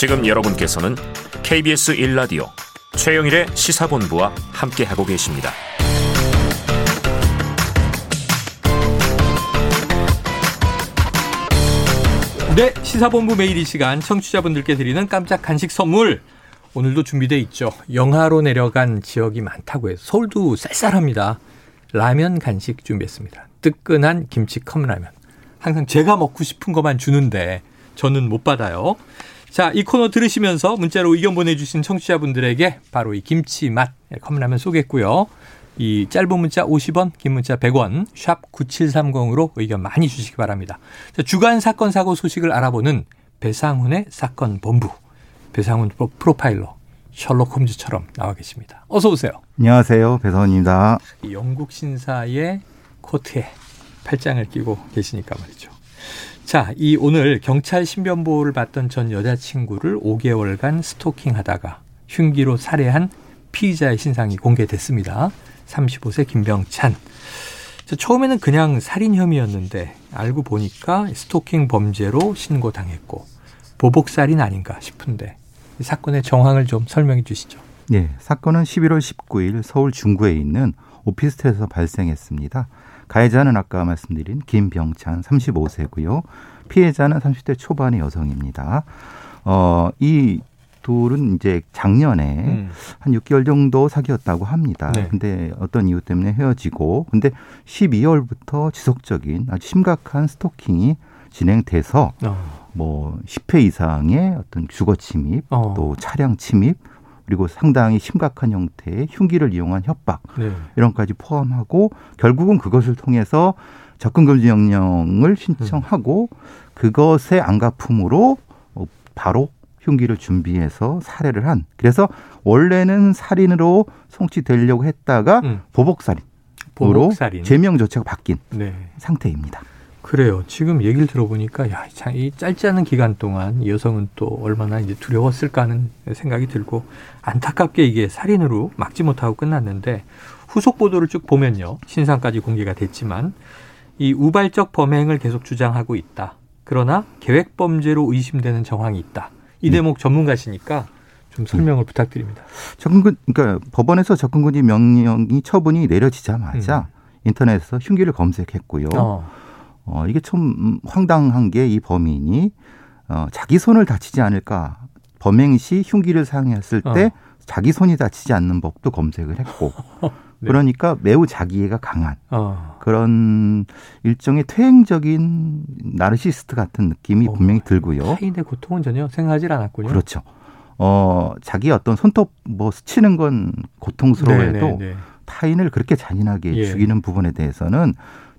지금 여러분께서는 KBS 1라디오 최영일의 시사본부와 함께하고 계십니다. 네, 시사본부 매일 이 시간 청취자분들께 드리는 깜짝 간식 선물. 오늘도 준비돼 있죠. 영하로 내려간 지역이 많다고 해서 서울도 쌀쌀합니다. 라면 간식 준비했습니다. 뜨끈한 김치 컵라면. 항상 제가 먹고 싶은 것만 주는데 저는 못 받아요. 자, 이 코너 들으시면서 문자로 의견 보내주신 청취자분들에게 바로 이 김치 맛 컵라면 쏘겠고요. 이 짧은 문자 50원, 긴 문자 100원, 샵 9730으로 의견 많이 주시기 바랍니다. 자, 주간 사건 사고 소식을 알아보는 배상훈의 사건 본부. 배상훈 프로파일러 셜록 홈즈처럼 나와 계십니다. 어서 오세요. 안녕하세요. 배상훈입니다. 영국 신사의 코트에 팔짱을 끼고 계시니까 말이죠. 자, 이 오늘 경찰 신변보호를 받던 전 여자친구를 5개월간 스토킹하다가 흉기로 살해한 피의자의 신상이 공개됐습니다. 35세 김병찬. 처음에는 그냥 살인 혐의였는데 알고 보니까 스토킹 범죄로 신고당했고 보복살인 아닌가 싶은데 이 사건의 정황을 좀 설명해 주시죠. 네, 사건은 11월 19일 서울 중구에 있는 오피스텔에서 발생했습니다. 가해자는 아까 말씀드린 김병찬 35세고요. 피해자는 30대 초반의 여성입니다. 어, 이 둘은 이제 작년에 음. 한 6개월 정도 사귀었다고 합니다. 네. 근데 어떤 이유 때문에 헤어지고 근데 12월부터 지속적인 아주 심각한 스토킹이 진행돼서 어. 뭐 10회 이상의 어떤 주거 침입, 어. 또 차량 침입, 그리고 상당히 심각한 형태의 흉기를 이용한 협박 네. 이런 까지 포함하고 결국은 그것을 통해서 접근 금지 명령을 신청하고 음. 그것의 안가품으로 바로 흉기를 준비해서 살해를 한 그래서 원래는 살인으로 송치되려고 했다가 음. 보복살인으로 보복살인. 제명 조치가 바뀐 네. 상태입니다. 그래요. 지금 얘기를 들어보니까 야, 이 짧지 않은 기간 동안 여성은 또 얼마나 이제 두려웠을까 하는 생각이 들고 안타깝게 이게 살인으로 막지 못하고 끝났는데 후속 보도를 쭉 보면요. 신상까지 공개가 됐지만 이 우발적 범행을 계속 주장하고 있다. 그러나 계획 범죄로 의심되는 정황이 있다. 이 음. 대목 전문가시니까 좀 설명을 음. 부탁드립니다. 접근 그러니까 법원에서 접근금지 명령이 처분이 내려지자마자 음. 인터넷에서 흉기를 검색했고요. 어. 어, 이게 좀 황당한 게 이 범인이 어, 자기 손을 다치지 않을까 범행 시 흉기를 사용했을 때 어. 자기 손이 다치지 않는 법도 검색을 했고 네. 그러니까 매우 자기애가 강한 어. 그런 일종의 퇴행적인 나르시스트 같은 느낌이 어. 분명히 들고요. 타인의 고통은 전혀 생각하지 않았군요. 그렇죠. 어, 자기 어떤 손톱 뭐 스치는 건 고통스러워해도 네, 네, 네. 타인을 그렇게 잔인하게 예. 죽이는 부분에 대해서는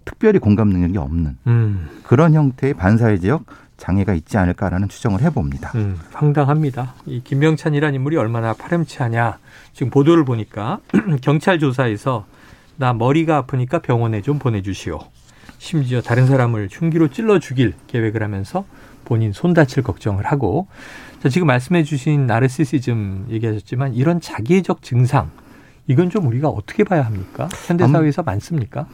특별히 공감 능력이 없는 음. 그런 형태의 반사회적 장애가 있지 않을까라는 추정을 해봅니다. 음, 황당합니다. 이 김병찬이라는 인물이 얼마나 파렴치하냐. 지금 보도를 보니까 경찰 조사에서 나 머리가 아프니까 병원에 좀 보내주시오. 심지어 다른 사람을 흉기로 찔러 죽일 계획을 하면서 본인 손 다칠 걱정을 하고 자, 지금 말씀해 주신 나르시시즘 얘기하셨지만 이런 자기애적 증상 이건 좀 우리가 어떻게 봐야 합니까? 현대 사회에서 많습니까?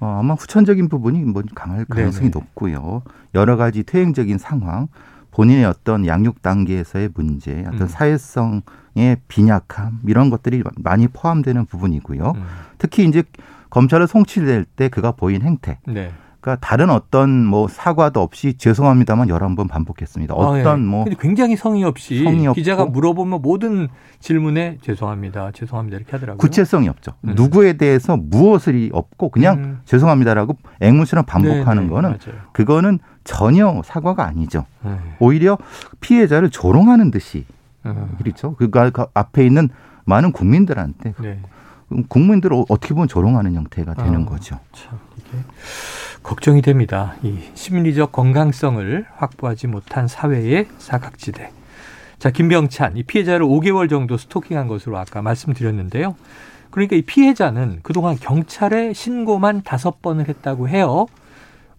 어, 아마 후천적인 부분이 뭐 강할 가능성이 네네. 높고요. 여러 가지 퇴행적인 상황, 본인의 어떤 양육 단계에서의 문제, 어떤 음. 사회성의 빈약함 이런 것들이 많이 포함되는 부분이고요. 음. 특히 이제 검찰을 송치될 때 그가 보인 행태. 네. 그러니까 다른 어떤 뭐 사과도 없이 죄송합니다만 열한 번 반복했습니다. 어떤 아, 예. 뭐 굉장히 성의 없이 성의 기자가 물어보면 모든 질문에 죄송합니다, 죄송합니다 이렇게 하더라고요. 구체성이 없죠. 음. 누구에 대해서 무엇을 없고 그냥 음. 죄송합니다라고 앵무새랑 반복하는 네네, 거는 맞아요. 그거는 전혀 사과가 아니죠. 네. 오히려 피해자를 조롱하는 듯이 음. 그렇죠. 그 앞에 있는 많은 국민들한테 네. 국민들을 어떻게 보면 조롱하는 형태가 되는 아, 거죠. 참 이게 걱정이 됩니다. 이 심리적 건강성을 확보하지 못한 사회의 사각지대. 자, 김병찬, 이 피해자를 5개월 정도 스토킹한 것으로 아까 말씀드렸는데요. 그러니까 이 피해자는 그동안 경찰에 신고만 다섯 번을 했다고 해요.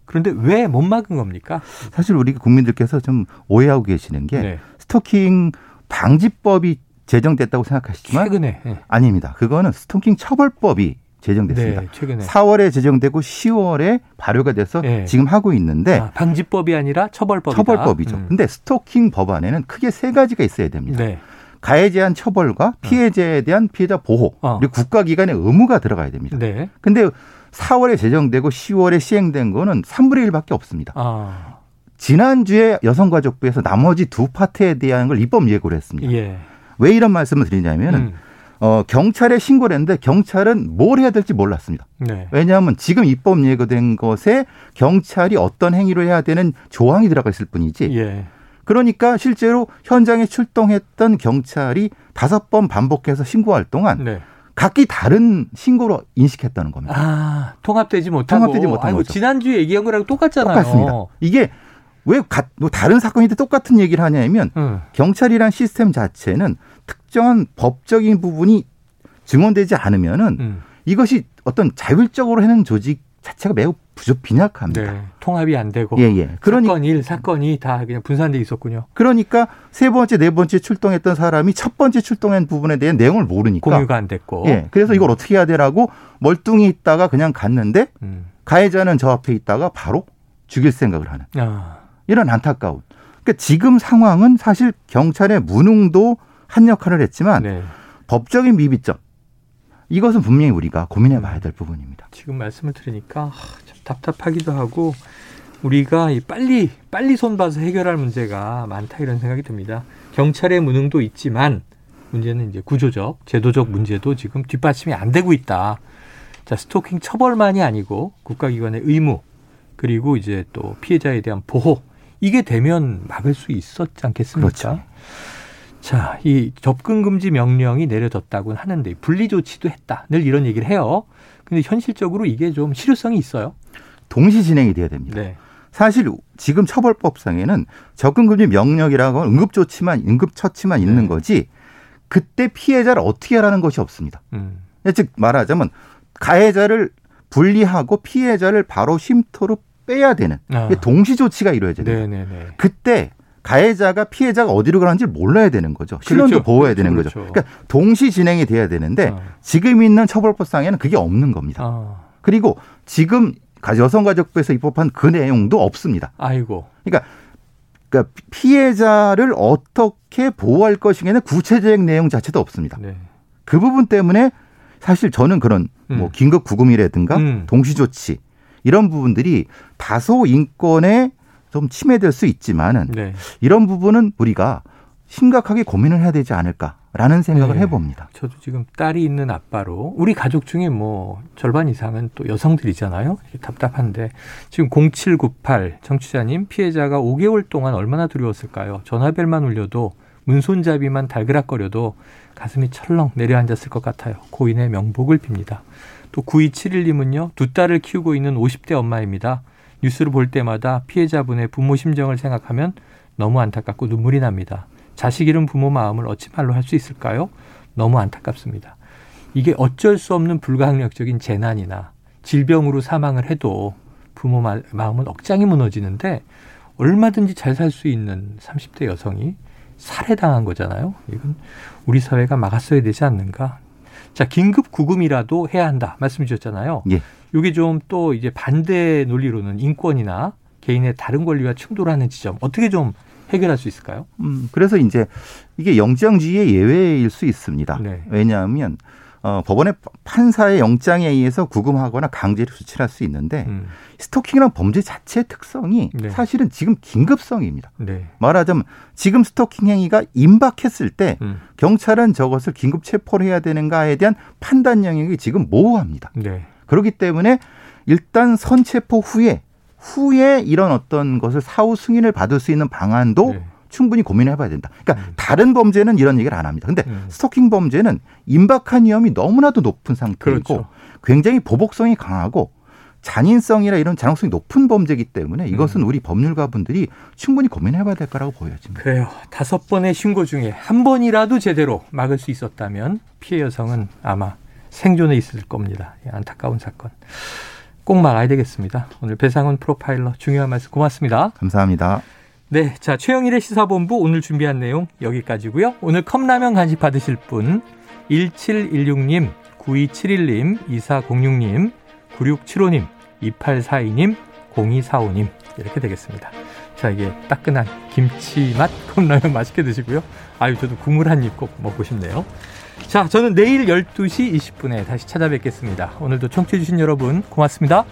그런데 왜 못 막은 겁니까? 사실 우리 국민들께서 좀 오해하고 계시는 게 네. 스토킹 방지법이 제정됐다고 생각하시지만 최근에 네. 아닙니다. 그거는 스토킹 처벌법이 제정됐습니다. 네, 최근에 4월에 제정되고 10월에 발효가 돼서 네. 지금 하고 있는데 아, 방지법이 아니라 처벌법이다. 처벌법이죠. 음. 근데 스토킹 법안에는 크게 세 가지가 있어야 됩니다. 네. 가해에 대한 처벌과 피해자에 대한 피해자 보호 어. 그리고 국가기관의 의무가 들어가야 됩니다. 네. 근데 4월에 제정되고 10월에 시행된 거는 3분의 1밖에 없습니다. 아, 지난주에 여성가족부에서 나머지 두 파트에 대한 걸 입법 예고를 했습니다. 예. 왜 이런 말씀을 드리냐면은 음. 어, 경찰에 신고를 했는데 경찰은 뭘 해야 될지 몰랐습니다. 네. 왜냐하면 지금 입법 예고된 것에 경찰이 어떤 행위를 해야 되는 조항이 들어가 있을 뿐이지. 예. 그러니까 실제로 현장에 출동했던 경찰이 다섯 번 반복해서 신고할 동안 네. 각기 다른 신고로 인식했다는 겁니다. 아, 통합되지 못하고. 통합되지 못한 아이고, 거죠. 지난주 에 얘기한 거랑 똑같잖아요. 똑같습니다. 이게 왜 가- 뭐 다른 사건인데 똑같은 얘기를 하냐면 응. 경찰이란 시스템 자체는 특정한 법적인 부분이 증언되지 않으면은 음. 이것이 어떤 자율적으로 해는 조직 자체가 매우 부족 빈약합니다. 네. 통합이 안 되고. 예, 예. 그러니, 사건 1, 사건 2 다 그냥 분산돼 있었군요. 그러니까 세 번째, 네 번째 출동했던 사람이 첫 번째 출동한 부분에 대한 내용을 모르니까. 공유가 안 됐고. 예. 그래서 이걸 어떻게 해야 되라고 멀뚱히 있다가 그냥 갔는데 음. 가해자는 저 앞에 있다가 바로 죽일 생각을 하는 아, 이런 안타까운. 그러니까 지금 상황은 사실 경찰의 무능도 한 역할을 했지만 네. 법적인 미비점 이것은 분명히 우리가 고민해 봐야 될 부분입니다. 지금 말씀을 들으니까 하, 참 답답하기도 하고 우리가 이 빨리 빨리 손봐서 해결할 문제가 많다 이런 생각이 듭니다. 경찰의 무능도 있지만 문제는 이제 구조적, 제도적 문제도 지금 뒷받침이 안 되고 있다. 자, 스토킹 처벌만이 아니고 국가기관의 의무 그리고 이제 또 피해자에 대한 보호 이게 되면 막을 수 있었지 않겠습니까? 그렇죠. 자, 이 접근 금지 명령이 내려졌다고는 하는데 분리 조치도 했다. 늘 이런 얘기를 해요. 근데 현실적으로 이게 좀 실효성이 있어요. 동시 진행이 돼야 됩니다. 네. 사실 지금 처벌법상에는 접근 금지 명령이라고 하면 응급 조치만 응급 처치만 있는 네. 거지 그때 피해자를 어떻게 하라는 것이 없습니다. 음. 즉 말하자면 가해자를 분리하고 피해자를 바로 쉼터로 빼야 되는 아. 동시 조치가 이루어져야 돼요. 네네네. 그때 가해자가 피해자가 어디로 가는지 몰라야 되는 거죠. 신원도 그렇죠. 보호해야 그렇죠. 되는 거죠. 그렇죠. 그러니까 동시 진행이 돼야 되는데 아. 지금 있는 처벌법상에는 그게 없는 겁니다. 아. 그리고 지금 여성가족부에서 입법한 그 내용도 없습니다. 아이고. 그러니까, 그러니까 피해자를 어떻게 보호할 것인가는 구체적인 내용 자체도 없습니다. 네. 그 부분 때문에 사실 저는 그런 뭐 음. 긴급 구금이라든가 음. 동시 조치 이런 부분들이 다소 인권에 좀 침해될 수 있지만은 네. 이런 부분은 우리가 심각하게 고민을 해야 되지 않을까라는 생각을 네. 해봅니다. 저도 지금 딸이 있는 아빠로 우리 가족 중에 뭐 절반 이상은 또 여성들이잖아요. 답답한데 지금 0798 청취자님 피해자가 5개월 동안 얼마나 두려웠을까요? 전화벨만 울려도 문손잡이만 달그락거려도 가슴이 철렁 내려앉았을 것 같아요. 고인의 명복을 빕니다. 또 9271님은요. 두 딸을 키우고 있는 50대 엄마입니다. 뉴스를 볼 때마다 피해자분의 부모 심정을 생각하면 너무 안타깝고 눈물이 납니다. 자식 잃은 부모 마음을 어찌 말로 할 수 있을까요? 너무 안타깝습니다. 이게 어쩔 수 없는 불가항력적인 재난이나 질병으로 사망을 해도 부모 마- 마음은 억장이 무너지는데 얼마든지 잘 살 수 있는 30대 여성이 살해당한 거잖아요. 이건 우리 사회가 막았어야 되지 않는가. 자, 긴급 구금이라도 해야 한다. 말씀 주셨잖아요. 예. 이게 좀 또 이제 반대 논리로는 인권이나 개인의 다른 권리와 충돌하는 지점 어떻게 좀 해결할 수 있을까요? 음, 그래서 이제 이게 영장주의의 예외일 수 있습니다. 네. 왜냐하면 어, 법원의 판사의 영장에 의해서 구금하거나 강제로 조치할 수 있는데 음, 스토킹이란 범죄 자체의 특성이 네. 사실은 지금 긴급성입니다. 네. 말하자면 지금 스토킹 행위가 임박했을 때 음, 경찰은 저것을 긴급 체포를 해야 되는가에 대한 판단 영역이 지금 모호합니다. 네. 그렇기 때문에 일단 선체포 후에 후에 이런 어떤 것을 사후 승인을 받을 수 있는 방안도 네. 충분히 고민해 봐야 된다. 그러니까 음. 다른 범죄는 이런 얘기를 안 합니다. 근데 음. 스토킹 범죄는 임박한 위험이 너무나도 높은 상태이고 그렇죠. 굉장히 보복성이 강하고 잔인성이나 이런 잔혹성이 높은 범죄이기 때문에 이것은 음. 우리 법률가 분들이 충분히 고민해 봐야 될 거라고 보여집니다. 그래요. 다섯 번의 신고 중에 한 번이라도 제대로 막을 수 있었다면 피해 여성은 아마 생존해 있을 겁니다. 이 안타까운 사건. 꼭 막아야 되겠습니다. 오늘 배상훈 프로파일러 중요한 말씀 고맙습니다. 감사합니다. 네, 자 최영일의 시사본부 오늘 준비한 내용 여기까지고요. 오늘 컵라면 간식 받으실 분 1716님, 9271님, 2406님, 9675님, 2842님, 0245님 이렇게 되겠습니다. 자, 이게 따끈한 김치 맛 컵라면 맛있게 드시고요. 아유, 저도 국물 한 입 꼭 먹고 싶네요. 자, 저는 내일 12시 20분에 다시 찾아뵙겠습니다. 오늘도 청취해주신 여러분 고맙습니다.